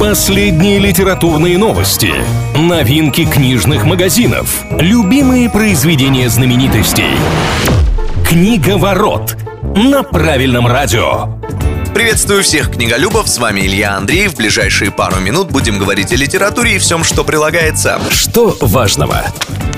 Последние литературные новости, новинки книжных магазинов, любимые произведения знаменитостей. Книга ворот на правильном радио. Приветствую всех книголюбов, с вами Илья Андреев. В ближайшие пару минут будем говорить о литературе и всем, что прилагается. Что важного?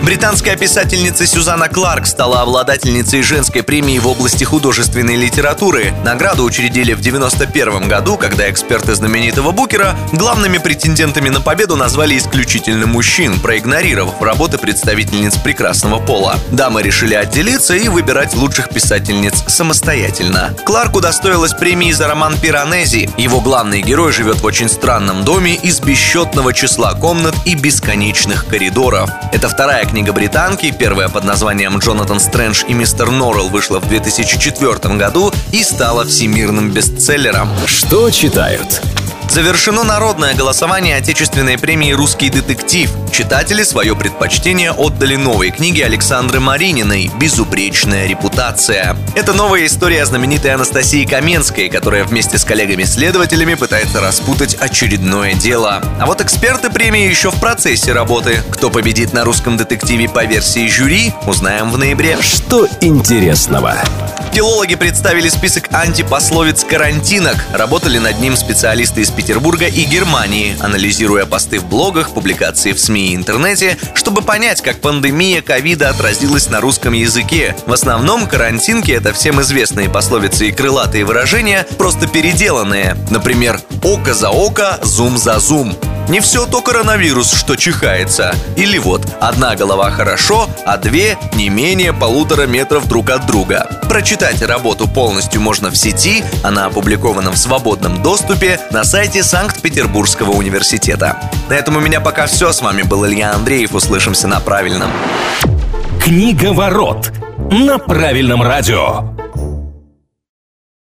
Британская писательница Сюзанна Кларк стала обладательницей женской премии в области художественной литературы. Награду учредили в 91 году, когда эксперты знаменитого Букера главными претендентами на победу назвали исключительно мужчин, проигнорировав работы представительниц прекрасного пола. Дамы решили отделиться и выбирать лучших писательниц самостоятельно. Кларк удостоилась премии за роман «Пиранези». Его главный герой живет в очень странном доме из бесчетного числа комнат и бесконечных коридоров. Это вторая книга британки, первая под названием «Джонатан Стрэндж и мистер Норрелл» вышла в 2004 году и стала всемирным бестселлером. Что читают? Завершено народное голосование отечественной премии «Русский детектив». Читатели свое предпочтение отдали новой книге Александры Марининой «Безупречная репутация». Это новая история знаменитой Анастасии Каменской, которая вместе с коллегами-следователями пытается распутать очередное дело. А вот эксперты премии еще в процессе работы. Кто победит на русском детективе по версии жюри, узнаем в ноябре. Что интересного? Филологи представили список антипословиц «карантинок». Работали над ним специалисты из Петербурга и Германии, анализируя посты в блогах, публикации в СМИ и интернете, чтобы понять, как пандемия ковида отразилась на русском языке. В основном карантинки — это всем известные пословицы и крылатые выражения, просто переделанные. Например, «око за око, зум за зум». Не все то коронавирус, что чихается. Или вот, одна голова хорошо, а две не менее полутора метров друг от друга. Прочитать работу полностью можно в сети, она опубликована в свободном доступе на сайте Санкт-Петербургского университета. На этом у меня пока все. С вами был Илья Андреев. Услышимся на правильном. Книга ворот на правильном радио.